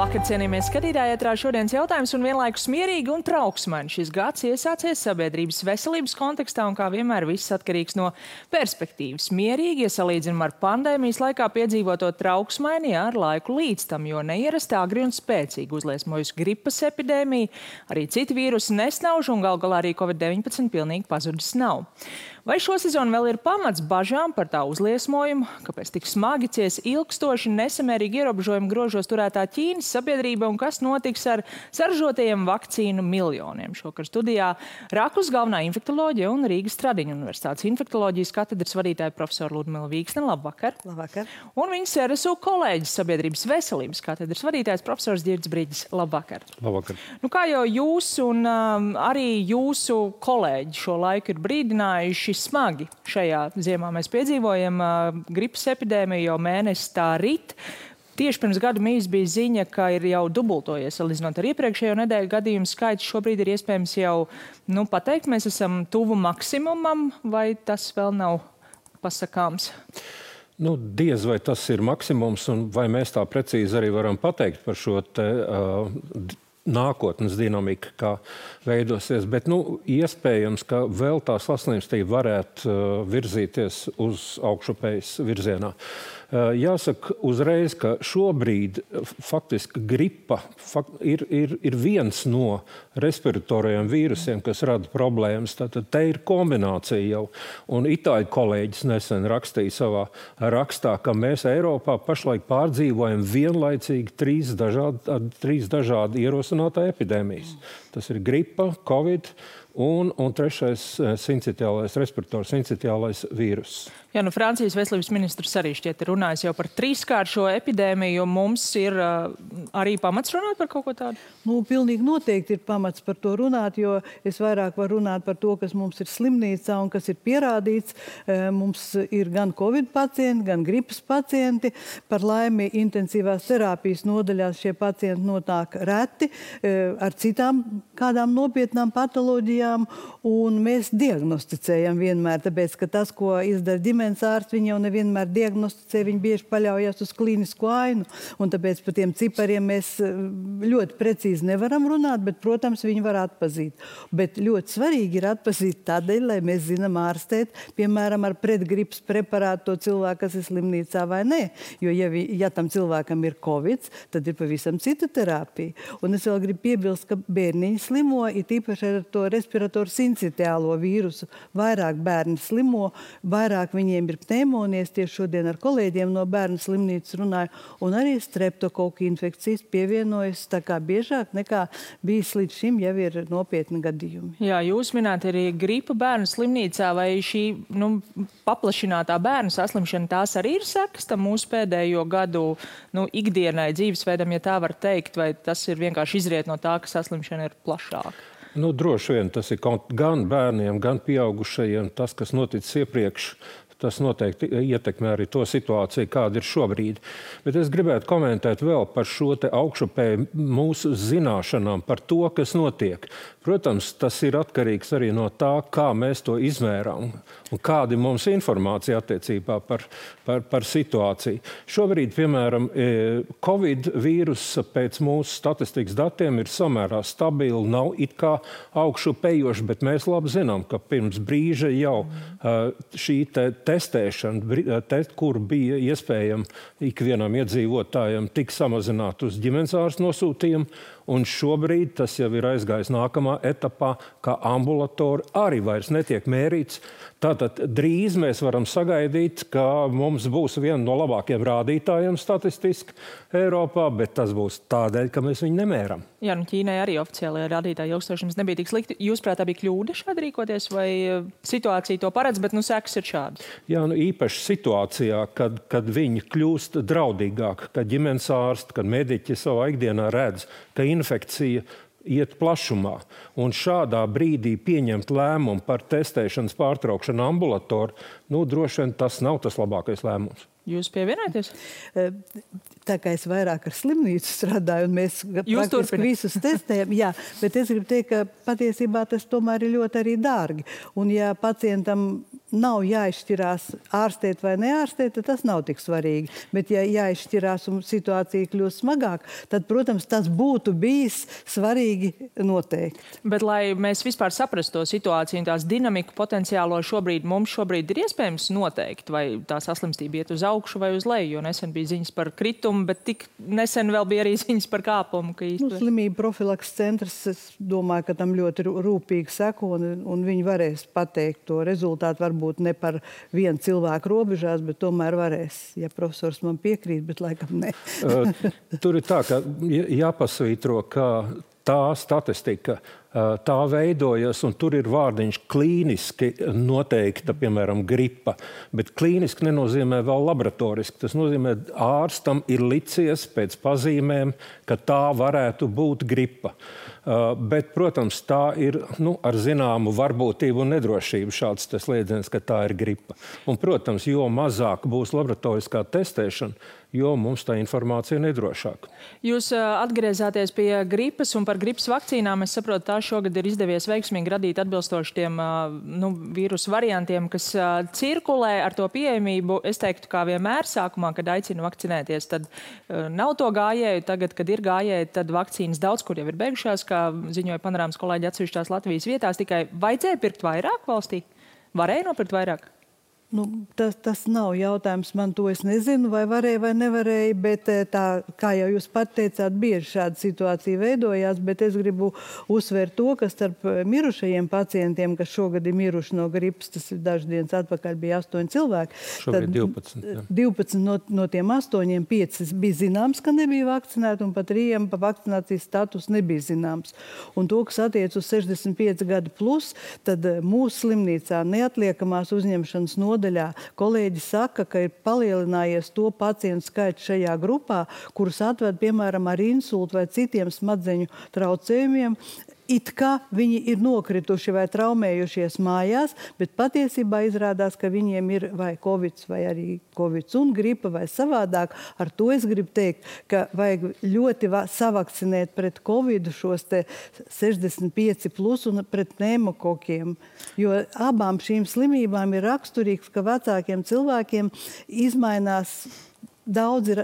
Labvakar, cienījamies skatītāji, ietrā šodienas jautājums un vienlaikus mierīgi un trauksmaini. Šis gads iesācies sabiedrības veselības kontekstā un kā vienmēr viss atkarīgs no perspektīvas. Mierīgi, ja salīdzinām ar pandēmijas laikā piedzīvoto trauksmaini ar laiku līdz tam, jo neierasti agri un spēcīgi uzliesmojusi gripas epidēmija, arī citi vīrusi nesnauž un gal galā arī Covid-19 pilnīgi pazudis nav. Vai šo sezonu vēl ir pamats bažām par tā uzliesmojumu, kāpēc tik smagi cies ilgstoši nesamērīgi ierobežojumi grožos turētā Ķīnas sabiedrība un kas notiks ar saražotajiem vakcīnu miljoniem? Šokar studijā Rakus galvenā infektoloģija un Rīgas Tradiņu universitātes infektoloģijas katedras vadītāja profesora Ludmila Vīksne. Labvakar! Labvakar! Un viņas RSU kolēģis sabiedrības veselības katedras vadītājs profesors Dirds Brīdis. Labvakar! Labvakar! Nu, kā jau jūs un um, arī jūsu kolēģi šo laiku ir brīdinājuši, bijuši smagi. Šajā ziemā mēs piedzīvojam uh, gripas epidēmiju, jau mēnesi tā rit. Tieši pirms gada mīs bija ziņa, ka ir jau dubultojies, salīdzinot ar iepriekšējo nedēļu gadījumu skaits. Šobrīd ir iespējams jau nu, pateikt, mēs esam tuvu maksimumam, vai tas vēl nav pasakāms? Nu, diez vai tas ir maksimums, un vai mēs tā precīzi arī varam pateikt par šo te, uh, nākotnes dinamika, kā veidosies. Bet nu, iespējams, ka vēl tā saslimstība varētu uh, virzīties uz augšupējas virzienā. Uh, jāsaka uzreiz, ka šobrīd eh, faktiski gripa fakt, ir, ir, ir viens no respiratoriem vīrusiem, kas rada problēmas. Tātad te ir kombinācija jau. Un itāļu kolēģis nesen rakstīja savā rakstā, ka mēs Eiropā pašlaik pārdzīvojam vienlaicīgi trīs dažādi, trīs dažādi ierosinātā epidēmijas. Tas ir gripa, covid un, un trešais eh, sincitiālais respirators, sincitiālais vīruss. Jā, nu Francijas veselības ministrs arī šķiet runājis jau par trīskāršo epidēmiju. Mums ir uh, arī pamats runāt par kaut ko tādu? Nu, pilnīgi noteikti ir pamats par to runāt, jo es vairāk varu runāt par to, kas mums ir slimnīcā un kas ir pierādīts. Mums ir gan covid pacienti, gan gripas pacienti. Par laimi intensīvās terapijas nodaļās šie pacienti nonāk reti ar citām kādām nopietnām patoloģijām, un mēs diagnosticējam vienmēr, tāpēc, ka tas, ko izdara ģimenes, ārsti viņi jau nevienmēr diagnosticē, viņi bieži paļaujas uz klīnisku ainu. Tāpēc par tiem cipariem mēs eh, ļoti precīzi nevaram runāt, bet, protams, viņi var atpazīt. Bet ļoti svarīgi ir atpazīt tādēļ, lai mēs zinām ārstēt, piemēram, ar pretgripas preparātu to cilvēku, kas ir slimnīcā vai nē. Jo, ja, vi, ja tam cilvēkam ir covid, tad ir pavisam cita terapija. Un es vēl gribu piebilst, ka bērniņi slimo, it īpaši ar to respiratoru sincitiālo vīrusu. Vairāk bērni slimo, vairāk viņi viņiem ir pneimonijas. Tieši šodien ar kolēģiem no bērnu slimnīcas runāju, un arī streptokoku infekcijas pievienojas tā kā biežāk nekā bijis līdz šim jau ir nopietni gadījumi. Jā, jūs minējāt arī gripa bērnu slimnīcā, vai šī nu, paplašinātā bērnu saslimšana tās arī ir sekas tam mūsu pēdējo gadu nu, ikdienai, dzīvesveidam, ja tā var teikt, vai tas ir vienkārši izriet no tā, ka saslimšana ir plašāka? Nu, droši vien tas ir gan bērniem, gan pieaugušajiem. Tas, kas noticis iepriekš, Tas noteikti ietekmē arī to situāciju, kāda ir šobrīd. Bet es gribētu komentēt vēl par šo augšupēju mūsu zināšanām par to, kas notiek. Protams, tas ir atkarīgs arī no tā, kā mēs to izmērām un kāda ir mums informācija attiecībā par, par, par situāciju. Šobrīd, piemēram, e, Covid vīruss pēc mūsu statistikas datiem ir samērā stabili, nav it kā augšu pejoši, bet mēs labi zinām, ka pirms brīža jau e, šī te testēšana, e, te, kur bija iespējama ikvienam iedzīvotājam, tika samazināta uz ģimenes ārstu nosūtījumu un šobrīd tas jau ir aizgājis nākamā etapā, kā ambulatori arī vairs netiek mērīts. Tātad drīz mēs varam sagaidīt, ka mums būs viena no labākajiem rādītājiem statistiski Eiropā, bet tas būs tādēļ, ka mēs viņu nemēram. Jā, nu Ķīnai arī oficiālajā rādītāja ilgstošums nebija tik slikti. Jūs prāt, tā bija kļūda šādi rīkoties, vai eh, situācija to paredz, bet nu sekas ir šādas? Jā, nu īpaši situācijā, kad, kad viņi kļūst draudīgāki, kad ģimenes ārsti, kad mediķi savā ikdienā redz, ka infekcija iet plašumā. Un šādā brīdī pieņemt lēmumu par testēšanas pārtraukšanu ambulatorā, nu, droši vien tas nav tas labākais lēmums. Jūs pievienojaties? Tā kā es vairāk ar slimnīcu strādāju, un mēs praktiski visus testējam, jā, bet es gribu teikt, ka patiesībā tas tomēr ir ļoti arī dārgi. Un ja pacientam nav jāizšķirās ārstēt vai neārstēt, tad tas nav tik svarīgi. Bet, ja jāizšķirās un situācija kļūst smagāka, tad, protams, tas būtu bijis svarīgi noteikti. Bet, lai mēs vispār saprastu to situāciju un tās dinamiku potenciālo šobrīd, mums šobrīd ir iespējams noteikt, vai tā saslimstība iet uz augšu vai uz leju, jo nesen bija ziņas par kritumu, bet tik nesen vēl bija arī ziņas par kāpumu. Īsti... Nu, slimību profilaks centrs, es domāju, ka tam ļoti rūpīgi seko un, un viņi varēs pateikt to rezultātu varbūt ne par vienu cilvēku robežās, bet tomēr varēs, ja profesors man piekrīt, bet laikam ne. Tur ir tā, ka jāpasvītro, ka tā statistika tā veidojas, un tur ir vārdiņš klīniski noteikta, piemēram, gripa. Bet klīniski nenozīmē vēl laboratoriski. Tas nozīmē, ka ārstam ir licies pēc pazīmēm, ka tā varētu būt gripa. Bet, protams, tā ir nu, ar zināmu varbūtību un nedrošību šāds slēdziens, ka tā ir gripa. Un, protams, jo mazāk būs laboratoriskā testēšana, jo mums tā informācija ir nedrošāka. Jūs atgriezāties pie gripas un par gripas vakcīnām. Es saprotu, tā šogad ir izdevies veiksmīgi radīt atbilstoši tiem nu, vīrusu variantiem, kas cirkulē ar to pieejamību. Es teiktu, kā vienmēr sākumā, kad aicinu vakcinēties, tad nav to gājēju. Tagad, kad ir gājēji, tad vakcīnas daudz kur jau ir beigušās kā ziņoja panorāmas kolēģi atsevišķās Latvijas vietās, tikai vajadzēja pirkt vairāk valstī? Varēja nopirkt vairāk? Nu, tas, tas nav jautājums. Man to es nezinu, vai varēja vai nevarēja. Bet, eh, tā, kā jau jūs teicāt, bieži šāda situācija veidojās. Bet es gribu uzsvērt to, ka starp eh, mirušajiem pacientiem, kas šogad ir miruši no gripas, tas dažas dienas atpakaļ, bija 8 cilvēki. Šogad tad 12. Jā. 12 no, no tiem 8, 5 bija zināms, ka nebija vakcinēti, un pat riem pa vakcinācijas status nebija zināms. Un to, kas attiec uz 65 gadu plus, tad eh, mūsu slimnīcā neatliekamās uzņemšanas nodaļā nodaļā kolēģi saka, ka ir palielinājies to pacientu skaits šajā grupā, kurus atved piemēram ar insultu vai citiem smadzeņu traucējumiem it kā viņi ir nokrituši vai traumējušies mājās, bet patiesībā izrādās, ka viņiem ir vai covid, vai arī covid un gripa vai savādāk. Ar to es gribu teikt, ka vajag ļoti savakcinēt pret covid šos 65 plus un pret pneimokokiem, jo abām šīm slimībām ir raksturīgs, ka vecākiem cilvēkiem izmainās daudz, ir,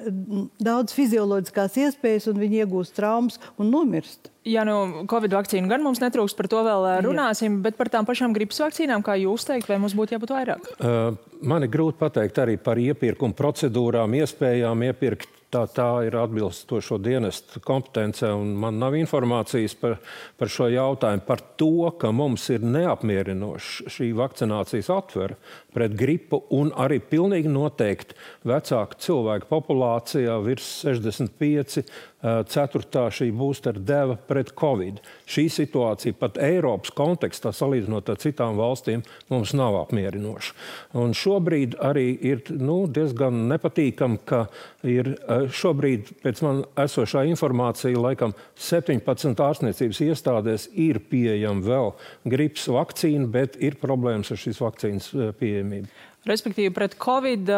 daudz fizioloģiskās iespējas, un viņi iegūst traumas un nomirst. Jā, nu, Covid vakcīnu gan mums netrūks, par to vēl runāsim, Jā. bet par tām pašām gripas vakcīnām, kā jūs teikt, vai mums būtu jābūt vairāk? Uh, man ir grūti pateikt arī par iepirkumu procedūrām, iespējām iepirkt Tā, tā ir atbilstošo dienestu kompetence, un man nav informācijas par, par šo jautājumu. Par to, ka mums ir neapmierinoša šī vakcinācijas atvere pret gripu, un arī pilnīgi noteikti vecāku cilvēku populācijā virs 65 ceturtā šī boostera deva pret covid. Šī situācija pat Eiropas kontekstā, salīdzinot ar citām valstīm, mums nav apmierinoša. Un šobrīd arī ir nu, diezgan nepatīkami, ka ir šobrīd, pēc man esošā informācija, laikam 17 ārstniecības iestādēs ir pieejama vēl gripas vakcīna, bet ir problēmas ar šīs vakcīnas pieejamību. Respektīvi, pret Covid,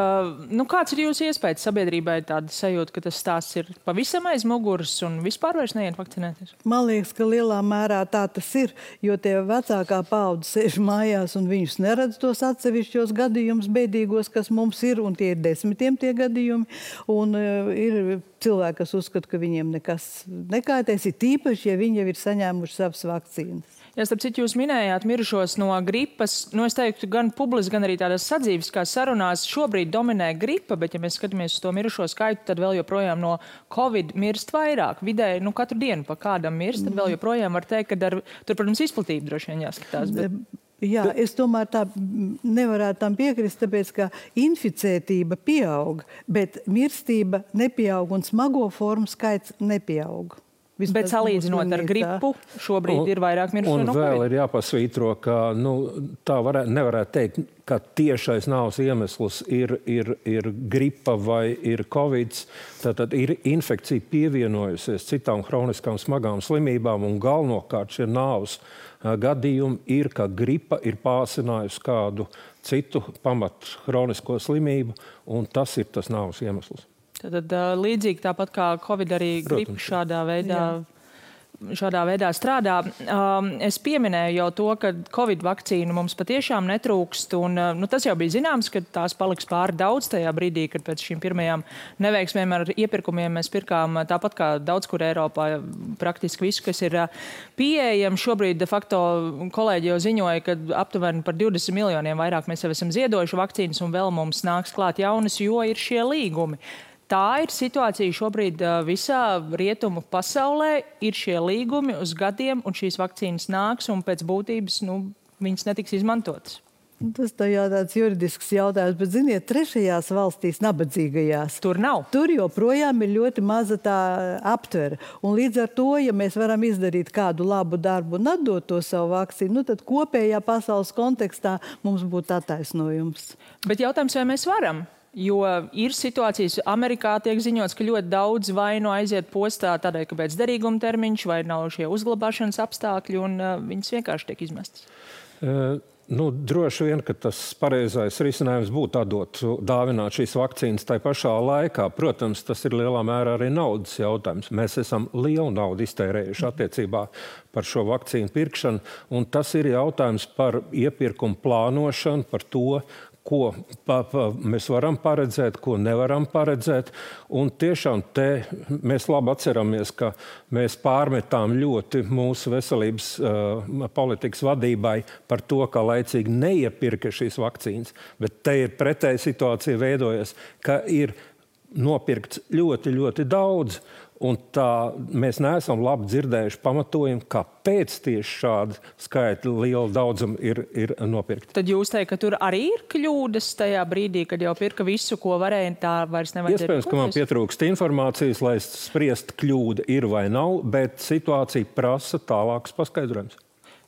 nu, kāds ir jūsu iespējas sabiedrībai? Tāda sajūta, ka tas stāsts ir pavisam aiz muguras un vispār vairs neiet vakcinēties? Man liekas, ka lielā mērā tā tas ir, jo tie vecākā paudze sēž mājās un viņus neredz tos atsevišķos gadījumus bēdīgos, kas mums ir, un tie ir desmitiem tie gadījumi. Un, uh, ir cilvēki, kas uzskata, ka viņiem nekas nekaitēs, ir tīpaši, ja viņi jau ir saņēmuši savas vakcīnas. Ja starp citu jūs minējāt mirušos no gripas, nu es teiktu, gan publiski, gan arī tādās sadzīviskās sarunās šobrīd dominē gripa, bet ja mēs skatāmies uz to mirušo skaitu, tad vēl joprojām no covid mirst vairāk. Vidēji, nu katru dienu pa kādam mirst, tad vēl joprojām var teikt, ka ar, tur, protams, izplatība droši vien jāskatās. Bet... Jā, es tomēr tā nevarētu tam piekrist, tāpēc ka inficētība pieaug, bet mirstība nepieaug un smago formu skaits nepieaug. Vismaz Bet salīdzinot ar gripu, šobrīd un, ir vairāk mirušo no vēl ir jāpasvītro, ka nu, tā varē, nevarētu teikt, ka tiešais nāves iemesls ir, ir, ir gripa vai ir covid. Tad ir infekcija pievienojusies citām hroniskām smagām slimībām, un galvenokārt šie nāves gadījumi ir, ka gripa ir pārsinājusi kādu citu pamatu hronisko slimību, un tas ir tas nāves iemesls. Tad līdzīgi tāpat kā Covid arī gripa šādā veidā. Jā šādā veidā strādā. Um, es pieminēju jau to, ka Covid vakcīnu mums patiešām netrūkst. Un, nu, tas jau bija zināms, ka tās paliks pāri daudz tajā brīdī, kad pēc šīm pirmajām neveiksmēm ar iepirkumiem mēs pirkām tāpat kā daudz kur Eiropā praktiski visu, kas ir pieejams. Šobrīd de facto kolēģi jau ziņoja, ka aptuveni par 20 miljoniem vairāk mēs jau esam ziedojuši vakcīnas un vēl mums nāks klāt jaunas, jo ir šie līgumi. Tā ir situācija šobrīd visā rietumu pasaulē. Ir šie līgumi uz gadiem, un šīs vakcīnas nāks, un pēc būtības nu, viņas netiks izmantotas. Tas ir tāds juridisks jautājums, bet, ziniet, trešajās valstīs, nabadzīgajās, tur nav. Tur joprojām ir ļoti maza tā aptvere. Un līdz ar to, ja mēs varam izdarīt kādu labu darbu un atdot to savu vakcīnu, nu, tad kopējā pasaules kontekstā mums būtu attaisnojums. Bet jautājums, vai mēs varam? Jo ir situācijas, Amerikā tiek ziņots, ka ļoti daudz vainu aiziet postā tādēļ, ka pēc derīguma termiņš vai nav šie uzglabāšanas apstākļi, un uh, viņas vienkārši tiek izmestas. Uh. Nu, droši vien, ka tas pareizais risinājums būtu atdot, dāvināt šīs vakcīnas tai pašā laikā. Protams, tas ir lielā mērā arī naudas jautājums. Mēs esam lielu naudu iztērējuši attiecībā par šo vakcīnu pirkšanu, un tas ir jautājums par iepirkumu plānošanu, par to, ko pa, pa, mēs varam paredzēt, ko nevaram paredzēt. Un tiešām te mēs labi atceramies, ka mēs pārmetām ļoti mūsu veselības uh, politikas vadībai par to, ka laicīgi neiepirka šīs vakcīnas. Bet te ir pretēja situācija veidojas, ka ir nopirkts ļoti, ļoti daudz. Un tā mēs neesam labi dzirdējuši pamatojumu, kāpēc tieši šāda skaita liela daudzuma ir, ir nopirkta. Tad jūs teikt, ka tur arī ir kļūdas tajā brīdī, kad jau pirka visu, ko varēja, tā vairs nevajag. Iespējams, ka man pietrūkst informācijas, lai spriest kļūda ir vai nav, bet situācija prasa tālākus paskaidrojumus.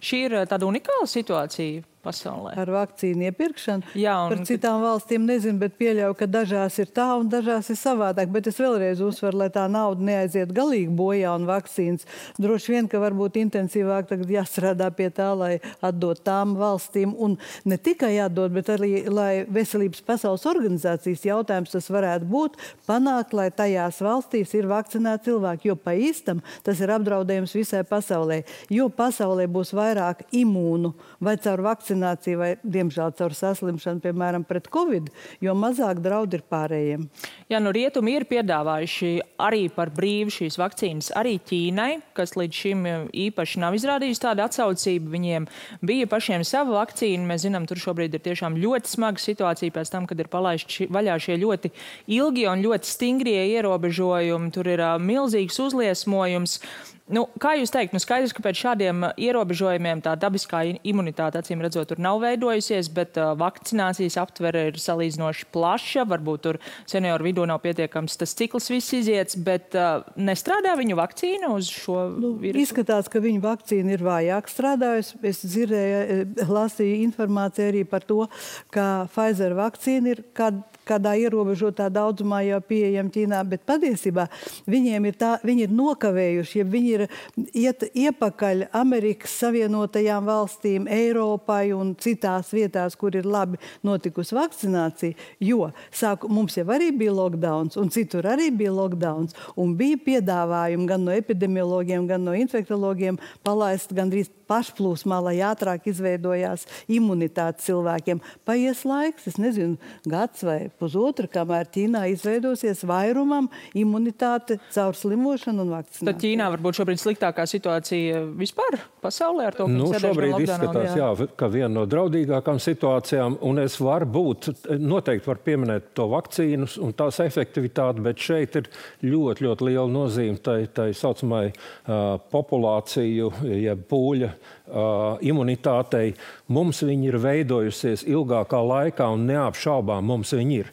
Šī ir tāda unikāla situācija pasaulē. Ar vakcīnu iepirkšanu. Jā, un... Par citām valstīm nezinu, bet pieļauju, ka dažās ir tā un dažās ir savādāk. Bet es vēlreiz uzsveru, lai tā nauda neaiziet galīgi bojā un vakcīnas. Droši vien, ka varbūt intensīvāk tagad jāstrādā pie tā, lai atdot tām valstīm. Un ne tikai atdot, bet arī, lai veselības pasaules organizācijas jautājums tas varētu būt, panākt, lai tajās valstīs ir vakcinēti cilvēki. Jo pa īstam tas ir apdraudējums visai pasaulē. Jo pasaulē būs vairāk imūnu vai caur vakcīnu vakcināciju vai, diemžēl, caur saslimšanu, piemēram, pret covid, jo mazāk draudi ir pārējiem. Jā, nu rietumi ir piedāvājuši arī par brīvu šīs vakcīnas arī Ķīnai, kas līdz šim īpaši nav izrādījusi tādu atsaucību. Viņiem bija pašiem sava vakcīna. Mēs zinām, tur šobrīd ir tiešām ļoti smaga situācija pēc tam, kad ir palaisti vaļā šie ļoti ilgie un ļoti stingrie ierobežojumi. Tur ir uh, milzīgs uzliesmojums. Nu, kā jūs teikt, nu skaidrs, ka pēc šādiem uh, ierobežojumiem tā dabiskā imunitāte, acīm redzot, tur nav veidojusies, bet uh, vakcinācijas aptvere ir salīdzinoši plaša. Varbūt tur senioru vidū nav pietiekams tas cikls viss iziets, bet uh, nestrādā viņu vakcīna uz šo nu, vīrusu? Izskatās, ka viņu vakcīna ir vājāk strādājusi. Es dzirdēju, eh, lasīju informāciju arī par to, ka Pfizer vakcīna ir kāda kādā ierobežotā daudzumā jau pieejama Ķīnā, bet patiesībā viņiem ir tā, viņi ir nokavējuši, ja viņi ir iet iepakaļ Amerikas Savienotajām valstīm, Eiropai un citās vietās, kur ir labi notikusi vakcinācija, jo sāku, mums jau arī bija lockdowns, un citur arī bija lockdowns, un bija piedāvājumi gan no epidemiologiem, gan no infektologiem palaist gandrīz pašplūsmā, lai ātrāk izveidojās imunitāte cilvēkiem. Paies laiks, es nezinu, gads vai pusotra, kamēr Ķīnā izveidosies vairumam imunitāte caur slimošanu un vakcināciju. Tad Ķīnā varbūt šobrīd sliktākā situācija vispār pasaulē ar to, ka nu, šobrīd izskatās, jā. jā, ka viena no draudīgākām situācijām, un es varu būt, noteikti var pieminēt to vakcīnus un tās efektivitāti, bet šeit ir ļoti, ļoti liela nozīme tai, tai saucamai uh, populāciju, jeb pūļa uh, imunitātei. Mums viņi ir veidojusies ilgākā laikā un neapšaubām mums viņi ir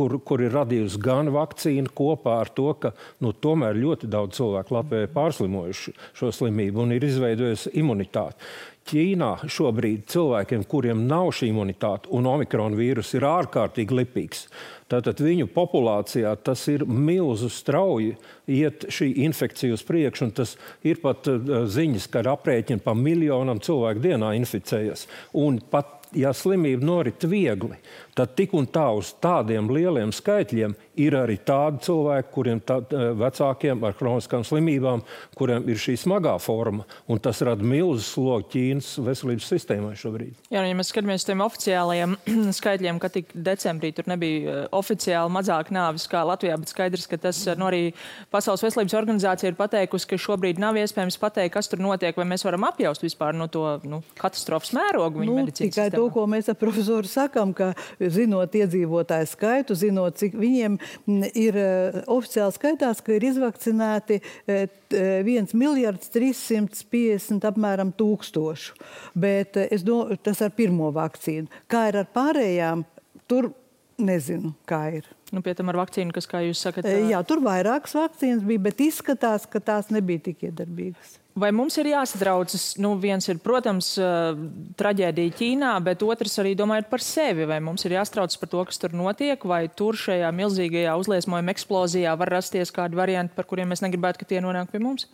kur, kur ir radījusi gan vakcīna kopā ar to, ka nu, tomēr ļoti daudz cilvēku Latvijā ir pārslimojuši šo slimību un ir izveidojusi imunitāti. Ķīnā šobrīd cilvēkiem, kuriem nav šī imunitāte, un omikrona vīrus ir ārkārtīgi lipīgs. Tātad viņu populācijā tas ir milzu strauji iet šī infekcija uz priekšu, un tas ir pat uh, ziņas, ka aprēķina pa miljonam cilvēku dienā inficējas. Un pat ja slimība norit viegli, tad tik un tā uz tādiem lieliem skaitļiem ir arī tādi cilvēki, kuriem tā, eh, vecākiem ar kroniskām slimībām, kuriem ir šī smagā forma, un tas rada milzu slogu Ķīnas veselības sistēmai šobrīd. Jā, nu, ja mēs skatāmies uz tiem oficiālajiem skaitļiem, ka tik decembrī tur nebija eh, oficiāli mazāk nāvis kā Latvijā, bet skaidrs, ka tas eh, nu, arī Pasaules veselības organizācija ir pateikusi, ka šobrīd nav iespējams pateikt, kas tur notiek, vai mēs varam apjaust vispār no to nu, katastrofas mērogu viņa nu, medicīnas sistēmā to, ko mēs ar profesoru sakām, ka zinot iedzīvotāju skaitu, zinot, cik viņiem ir eh, oficiāli skaitās, ka ir izvakcinēti 1 eh, miljards 350 apmēram tūkstošu. Bet es domāju, tas ar pirmo vakcīnu. Kā ir ar pārējām, tur nezinu, kā ir. Nu, pie tam ar vakcīnu, kas, kā jūs sakat, jā, tur vairākas vakcīnas bija, bet izskatās, ka tās nebija tik iedarbīgas. Vai mums ir jāsatraucas? Nu, viens ir, protams, traģēdija Ķīnā, bet otrs arī domājot par sevi. Vai mums ir jāstraucas par to, kas tur notiek, vai tur šajā milzīgajā uzliesmojuma eksplozijā var rasties kādi varianti, par kuriem mēs negribētu, ka tie nonāk pie mums?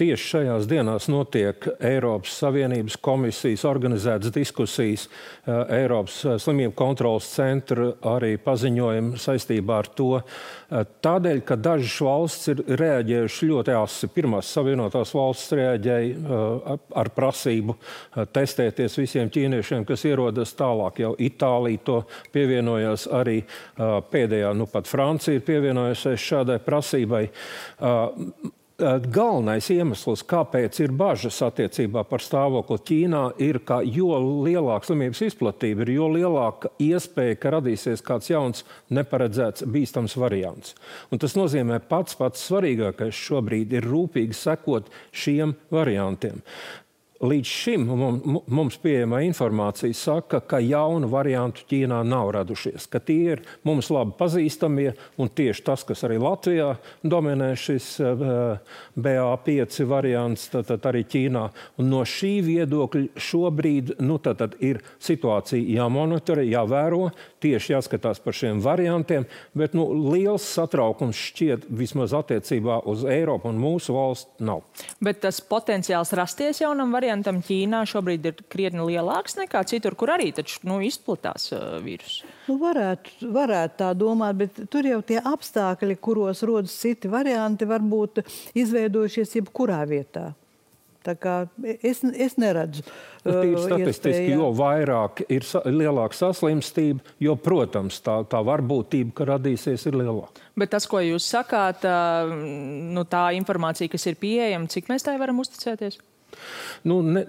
Tieši šajās dienās notiek Eiropas Savienības komisijas organizētas diskusijas. Eh, Eiropas eh, slimību kontrolas centra arī paziņojumi saistībā ar to. Eh, tādēļ, ka dažas valsts ir reaģējušas ļoti asi. Pirmās Savienotās valsts reaģēja ar prasību testēties visiem ķīniešiem, kas ierodas tālāk. Jau Itālija to pievienojās arī pēdējā, nu pat Francija ir pievienojusies šādai prasībai galvenais iemesls, kāpēc ir bažas attiecībā par stāvokli Ķīnā, ir, ka jo lielāka slimības izplatība ir, jo lielāka iespēja, ka radīsies kāds jauns, neparedzēts, bīstams variants. Un tas nozīmē, pats pats svarīgākais šobrīd ir rūpīgi sekot šiem variantiem. Līdz šim mums pieejamā informācija saka, ka jaunu variantu Ķīnā nav radušies, ka tie ir mums labi pazīstamie un tieši tas, kas arī Latvijā dominē šis eh, BA5 variants, tad arī Ķīnā. Un no šī viedokļa šobrīd nu, tad, tad ir situācija jāmonitorē, jāvēro, tieši jāskatās par šiem variantiem, bet nu, liels satraukums šķiet vismaz attiecībā uz Eiropu un mūsu valsts nav. Bet tas potenciāls rasties jaunam variantam variantam Ķīnā šobrīd ir krietni lielāks nekā citur, kur arī taču, nu, izplatās uh, vīrusu? Nu, varētu, varētu tā domāt, bet tur jau tie apstākļi, kuros rodas citi varianti, var būt izveidojušies jebkurā vietā. Es, es neredzu. Nu, tīri statistiski, jo vairāk ir sa lielāka saslimstība, jo, protams, tā, tā varbūtība, ka radīsies, ir lielāka. Bet tas, ko jūs sakāt, nu, tā informācija, kas ir pieejama, cik mēs tai varam uzticēties? Nu, ne,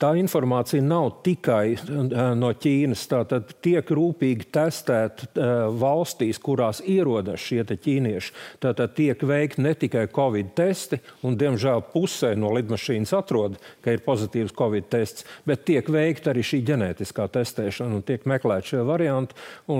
tā informācija nav tikai uh, no Ķīnas. Tātad tiek rūpīgi testēta uh, valstīs, kurās ierodas šie ķīnieši. Tātad tiek veikti ne tikai covid testi, un diemžēl pusē no lidmašīnas atrod, ka ir pozitīvs covid tests, bet tiek veikta arī šī ģenētiskā testēšana un tiek meklēti šie varianti,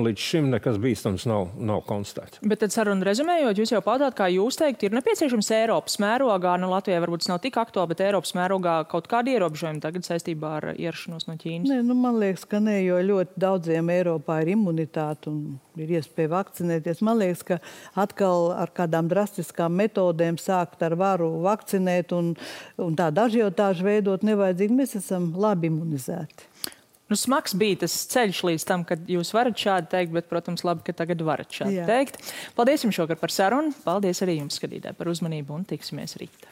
līdz šim nekas bīstams nav, nav konstatēts. Bet tad sarunu rezumējot, jūs jau paudāt, kā jūs teikt, ir nepieciešams Eiropas mērogā, nu Latvijai varbūt tas nav tik aktuāli, bet Eiropas mērogā kaut kādi ierobežojumi tagad saistībā ar ierašanos no Ķīnas? Nē, nu, man liekas, ka nē, jo ļoti daudziem Eiropā ir imunitāte un ir iespēja vakcinēties. Man liekas, ka atkal ar kādām drastiskām metodēm sākt ar varu vakcinēt un, un tādu ažiotāžu veidot nevajadzīgi. Mēs esam labi imunizēti. Nu, smags bija tas ceļš līdz tam, kad jūs varat šādi teikt, bet, protams, labi, ka tagad varat šādi Jā. teikt. Paldies jums šovakar par sarunu. Paldies arī jums, skatītāji, par uzmanību un tiksimies rīt.